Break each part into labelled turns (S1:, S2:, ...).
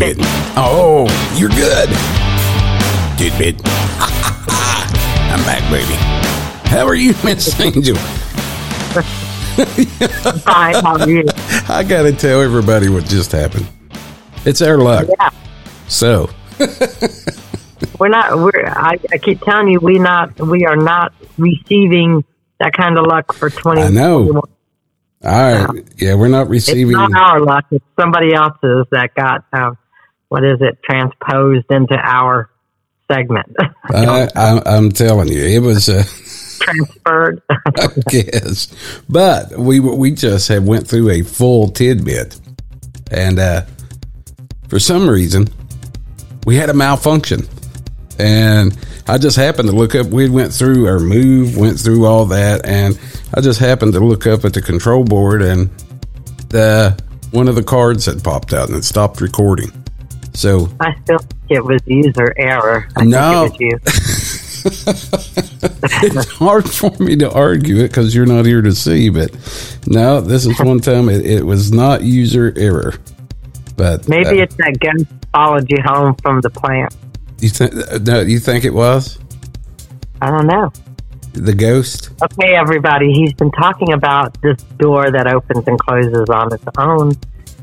S1: tidbit. Oh, you're good. Tidbit. I'm back, baby. How are you, Miss Angel?
S2: Fine, how are you?
S1: I got to tell everybody what just happened. It's our luck.
S2: Yeah,
S1: So,
S2: we're not. We're. I, I keep telling you, we not. We are not receiving that kind of luck for twenty.
S1: I know. all right. Yeah, we're not
S2: It's
S1: receiving.
S2: not our luck. It's somebody else's that got. Uh, what is it? Transposed into our segment.
S1: I, I, I'm telling you, it was. Uh,
S2: Transferred.
S1: I guess. But we we just have went through a full tidbit, and uh, for some reason, we had a malfunction, and I just happened to look up. We went through our move, went through all that, and I just happened to look up at the control board, and the one of the cards had popped out and it stopped recording. So
S2: I still think it was user error. I
S1: No. it's hard for me to argue it because you're not here to see. But no, this is one time it, it was not user error. But
S2: Maybe
S1: uh,
S2: it's that ghost followed you home from the plant.
S1: you think no, you think it was
S2: I don't know.
S1: the ghost?
S2: Okay, everybody, he's been talking about this door that opens and closes on its own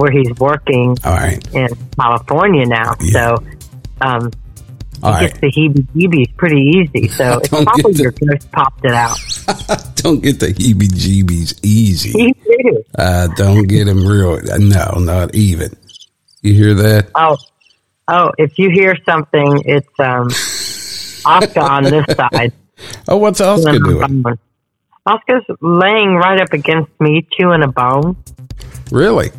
S2: where he's working
S1: All right,
S2: in California now.
S1: Yeah.
S2: So um,
S1: all
S2: he
S1: right.
S2: gets the heebie jeebies pretty easy. So it's probably
S1: get
S2: your ghost popped it out.
S1: don't get the heebie-jeebies easy. Uh, don't get them real. No, not even. You hear that?
S2: Oh, oh, if you hear something, it's um, Oscar on this side.
S1: Oh, what's Oscar doing?
S2: Oscar's laying right up against me, chewing a bone.
S1: Really?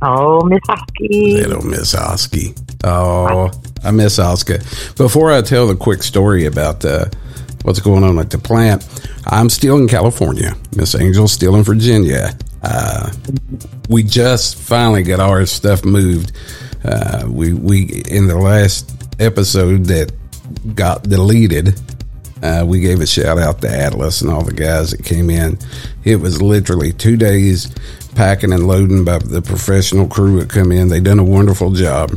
S2: Oh, Miss Husky.
S1: Little Miss Oski. Oh, I miss Oscar. Before I tell the quick story about uh, what's going on at the plant, I'm still in California. Miss Angel's still in Virginia. Uh, we just finally got our stuff moved. Uh, we we in the last episode that got deleted. Uh, we gave a shout out to Atlas and all the guys that came in. It was literally two days packing and loading by the professional crew that come in. They done a wonderful job.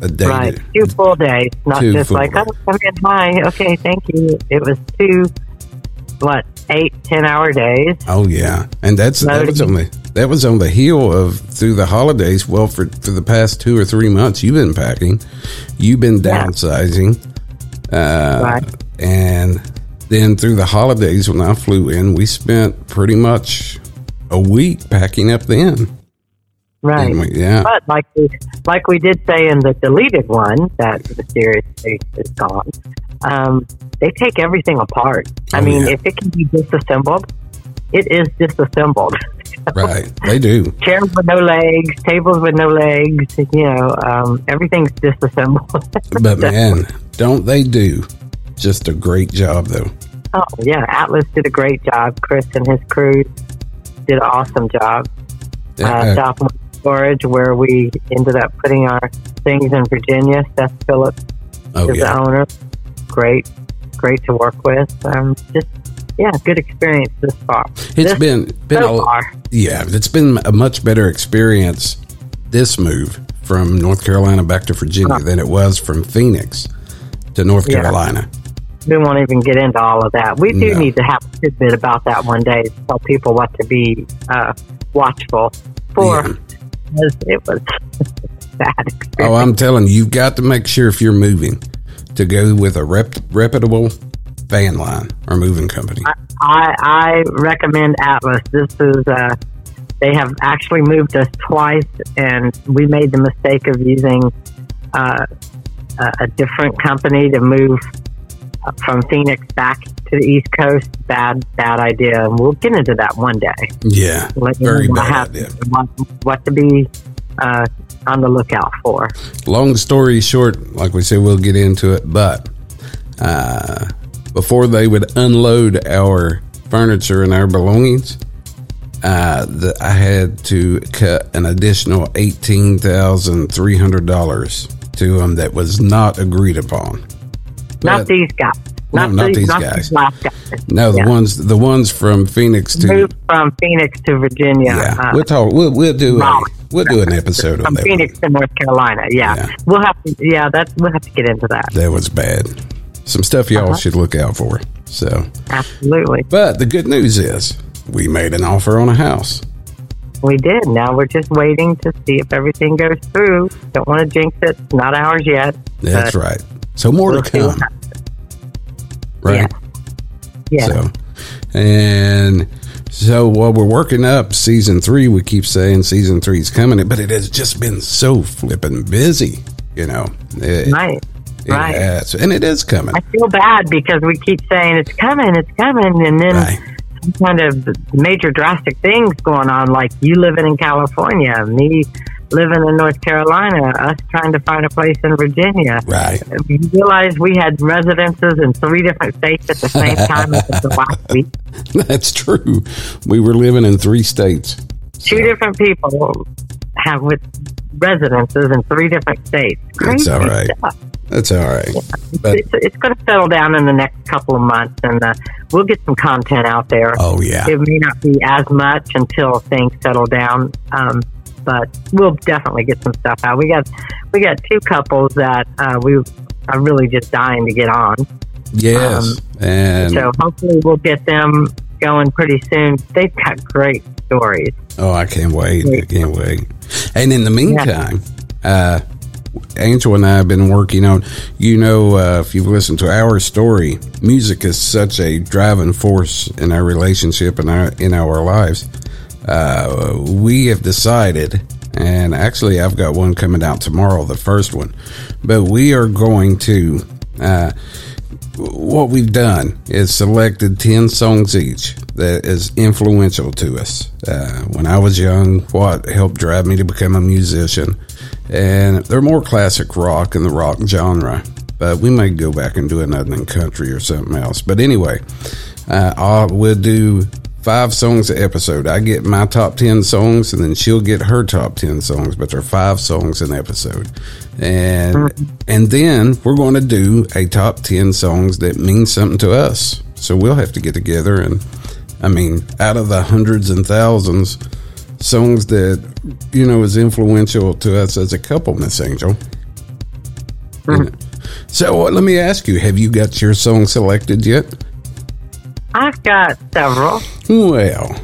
S1: A day,
S2: Right, two full days, not just like,
S1: days.
S2: oh, come in, hi, okay, thank you. It was two, what, eight, ten hour days.
S1: Oh yeah, and that's that was on the that was on the heel of through the holidays. Well, for for the past two or three months, you've been packing, you've been
S2: Yeah.
S1: downsizing, uh,
S2: Right.
S1: and then through the holidays when I flew in, we spent pretty much a week packing up. Then,
S2: Right.
S1: we? yeah,
S2: But like we, like we did say in the deleted one that mysteriously is gone, um, they take everything apart. I
S1: Oh,
S2: mean,
S1: yeah.
S2: if it can be disassembled, it is disassembled.
S1: right. They do.
S2: Chairs with no legs, tables with no legs, you know, um, everything's disassembled.
S1: But man, don't they do just a great job though?
S2: oh yeah, Atlas did a great job. Chris and his crew did an awesome job. uh, Southwest Storage, where we ended up putting our things in Virginia. Seth Phillips
S1: oh
S2: is
S1: yeah.
S2: the owner. Great, great to work with. Um, just yeah, good experience this far.
S1: It's
S2: This-
S1: been been
S2: so
S1: a,
S2: far.
S1: Yeah, it's been a much better experience this move from North Carolina back to Virginia than it was from Phoenix to North
S2: Yeah.
S1: Carolina.
S2: We won't even get into all of that. We do need to have a tidbit about that one day. to Tell people what to be uh, watchful for.
S1: Yeah.
S2: Because it was bad experience.
S1: Oh, I'm telling you, you've got to make sure if you're moving to go with a rep, reputable van line or moving company.
S2: I, I recommend Atlas. This is uh, they have actually moved us twice, and we made the mistake of using uh, a, a different company to move from Phoenix back to the East Coast. Bad, bad idea. And we'll get into that one day.
S1: Yeah,
S2: Let
S1: very bad idea.
S2: What, what to be uh, on the lookout for.
S1: Long story short, like we said, we'll get into it. But uh, before they would unload our furniture and our belongings, uh, the, I had to cut an additional eighteen thousand three hundred dollars to them that was not agreed upon.
S2: Not these guys.
S1: No,
S2: Not,
S1: not
S2: these,
S1: these
S2: not
S1: guys.
S2: these guys.
S1: No, the
S2: Yeah.
S1: ones the ones from Phoenix to
S2: Moved from Phoenix to Virginia.
S1: yeah,
S2: uh,
S1: we'll talk. We'll, we'll do a we'll do an episode on
S2: from
S1: that.
S2: Phoenix to North Carolina. Yeah.
S1: Yeah.
S2: we'll have to. Yeah, that's we'll have to get into that.
S1: That was bad. Some stuff y'all
S2: Uh-huh.
S1: should look out for. So,
S2: Absolutely,
S1: but the good news is we made an offer on a house.
S2: we did. Now we're just waiting to see if everything goes through. Don't want to jinx it. Not ours yet.
S1: That's right. So more
S2: we'll
S1: to come, right?
S2: Yeah.
S1: So, and so while we're working up season three, we keep saying season three's coming, but it has just been so flipping busy. You know, it,
S2: Right.
S1: it
S2: right.
S1: has, and it is coming.
S2: I feel bad because we keep saying it's coming, it's coming, and then
S1: Right.
S2: some kind of major drastic things going on, like you living in California, me living in North Carolina, us trying to find a place in Virginia.
S1: Right.
S2: We realized we had residences in three different states at the same time as the last week.
S1: That's true. We were living in three states.
S2: Two different people have with residences in three different states.
S1: That's all right.
S2: stuff.
S1: That's all right. But
S2: It's, it's going to settle down in the next couple of months, and uh, we'll get some content out there.
S1: oh yeah,
S2: It may not be as much until things settle down, um, but we'll definitely get some stuff out. We got we got two couples that uh, we are really just dying to get on,
S1: yes, and
S2: so hopefully we'll get them going pretty soon. They've got great stories.
S1: oh, I can't wait. I can't wait. And in the meantime, uh, Angel and I have been working on. You know, uh, if you've listened to our story, music is such a driving force in our relationship and our in our lives. Uh, we have decided, and actually, I've got one coming out tomorrow, the first one. But we are going to. Uh, what we've done is selected 10 songs each that is influential to us. Uh, when I was young, what helped drive me to become a musician. And they're more classic rock in the rock genre, but we may go back and do another in country or something else. But anyway, uh, we'll do five songs an episode. I get my top 10 songs, and then she'll get her top 10 songs, but they're five songs an episode. And and then we're going to do a top 10 songs that mean something to us. So we'll have to get together and I mean, out of the hundreds and thousands songs that you know is influential to us as a couple, Miss Angel. You know. So uh, let me ask you: Have you got your song selected yet?
S2: I've got several,
S1: Well,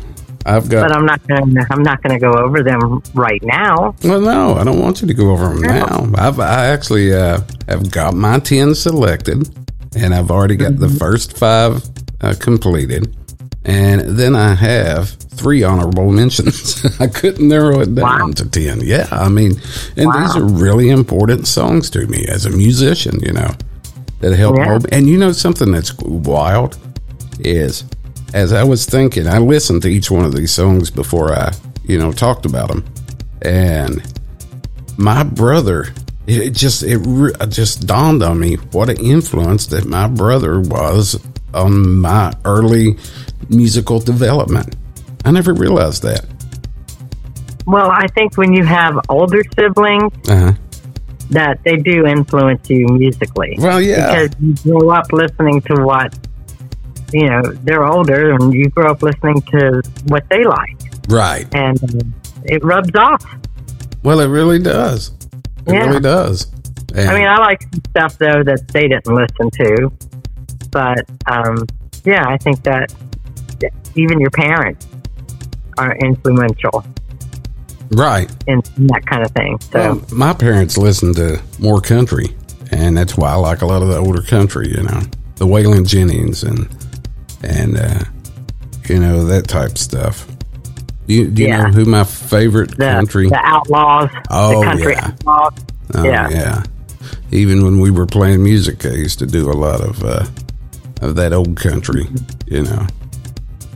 S1: I've got.
S2: but I'm not going. to I'm not going to go over them right now.
S1: Well, no, I don't want you to go over them now. I've I actually uh, have got my ten selected, and I've already got the first five uh, completed, and then I have three honorable mentions. I couldn't narrow it down
S2: Wow.
S1: to ten. Yeah, I mean, and these are really important songs to me as a musician. You know, that help.
S2: Yeah.
S1: And you know something that's wild is as I was thinking, I listened to each one of these songs before I, you know, talked about them, and my brother, it just it just dawned on me what an influence that my brother was on my early musical development. I never realized that.
S2: Well, I think when you have older siblings,
S1: Uh-huh.
S2: that they do influence you musically.
S1: Well, yeah,
S2: Because you grow up listening to what, you know, they're older and you grow up listening to what they like.
S1: right.
S2: And it rubs off.
S1: Well, it really does. It
S2: Yeah.
S1: really does. And-
S2: I mean, I like stuff, though, that they didn't listen to. But, um, yeah, I think that even your parents are influential
S1: right.
S2: in, in that kind of thing. So,
S1: Well, my parents listened to more country, and that's why I like a lot of the older country. You know, the Waylon Jennings and and uh, you know that type of stuff. Do you, do you
S2: Yeah.
S1: know who my favorite
S2: the,
S1: country?
S2: the outlaws,
S1: Oh,
S2: the country
S1: yeah.
S2: outlaws.
S1: Oh,
S2: yeah.
S1: yeah. Even when we were playing music, I used to do a lot of uh, of that old country. You know.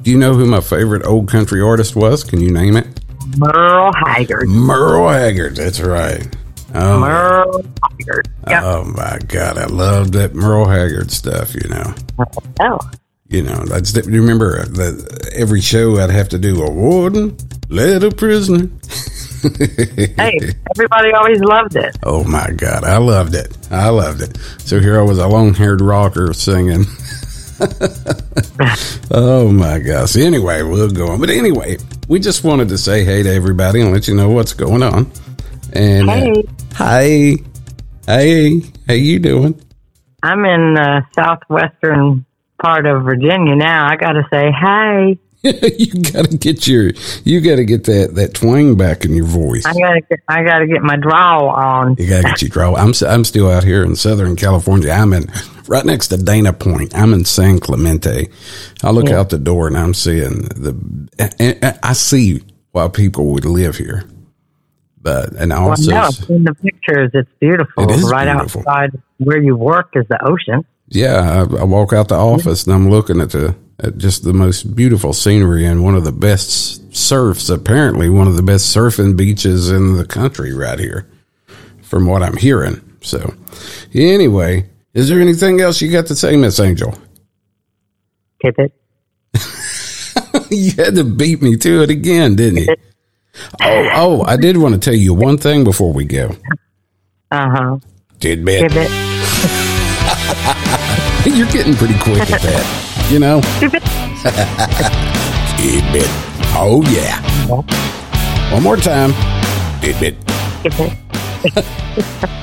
S1: Do you know who my favorite old country artist was? Can you name it?
S2: Merle Haggard.
S1: Merle Haggard. That's right. Oh,
S2: Merle Haggard. Yep.
S1: Oh my God, I love that Merle Haggard stuff. You know,
S2: oh,
S1: you know. That's you remember that every show I'd have to do a warden, let a prisoner.
S2: hey, everybody always loved it.
S1: Oh my God, I loved it. I loved it. So here I was, a long-haired rocker singing. Oh my gosh. Anyway, we'll go on. But anyway, we just wanted to say hey to everybody and let you know what's going on. And uh,
S2: Hey.
S1: hi, hey, how you doing?
S2: I'm in the southwestern part of Virginia now. I got to say, hey,
S1: you got to get your, you got to get that that twang back in your voice.
S2: I got to get, I got to get my drawl on.
S1: You got to get your draw. I'm I'm still out here in Southern California. I'm in right next to Dana Point. I'm in San Clemente. I look out the door and I'm seeing the. I see why people would live here, but and I
S2: Well,
S1: also
S2: no, in the pictures, it's beautiful.
S1: It is
S2: right
S1: beautiful.
S2: outside where you work is the ocean.
S1: Yeah, I, I walk out the office and I'm looking at the at just the most beautiful scenery and one of the best surfs. Apparently, one of the best surfing beaches in the country right here, from what I'm hearing. So, anyway, is there anything else you got to say, Miss Angel?
S2: It.
S1: you had to beat me to it again, didn't you? Oh, oh, I did want to tell you one thing before we go.
S2: Uh huh.
S1: Tidbit.
S2: Tip it.
S1: You're getting pretty quick at that. You know?
S2: Tip it.
S1: Tidbit. Oh, yeah. One more time. Tidbit.
S2: Tip it.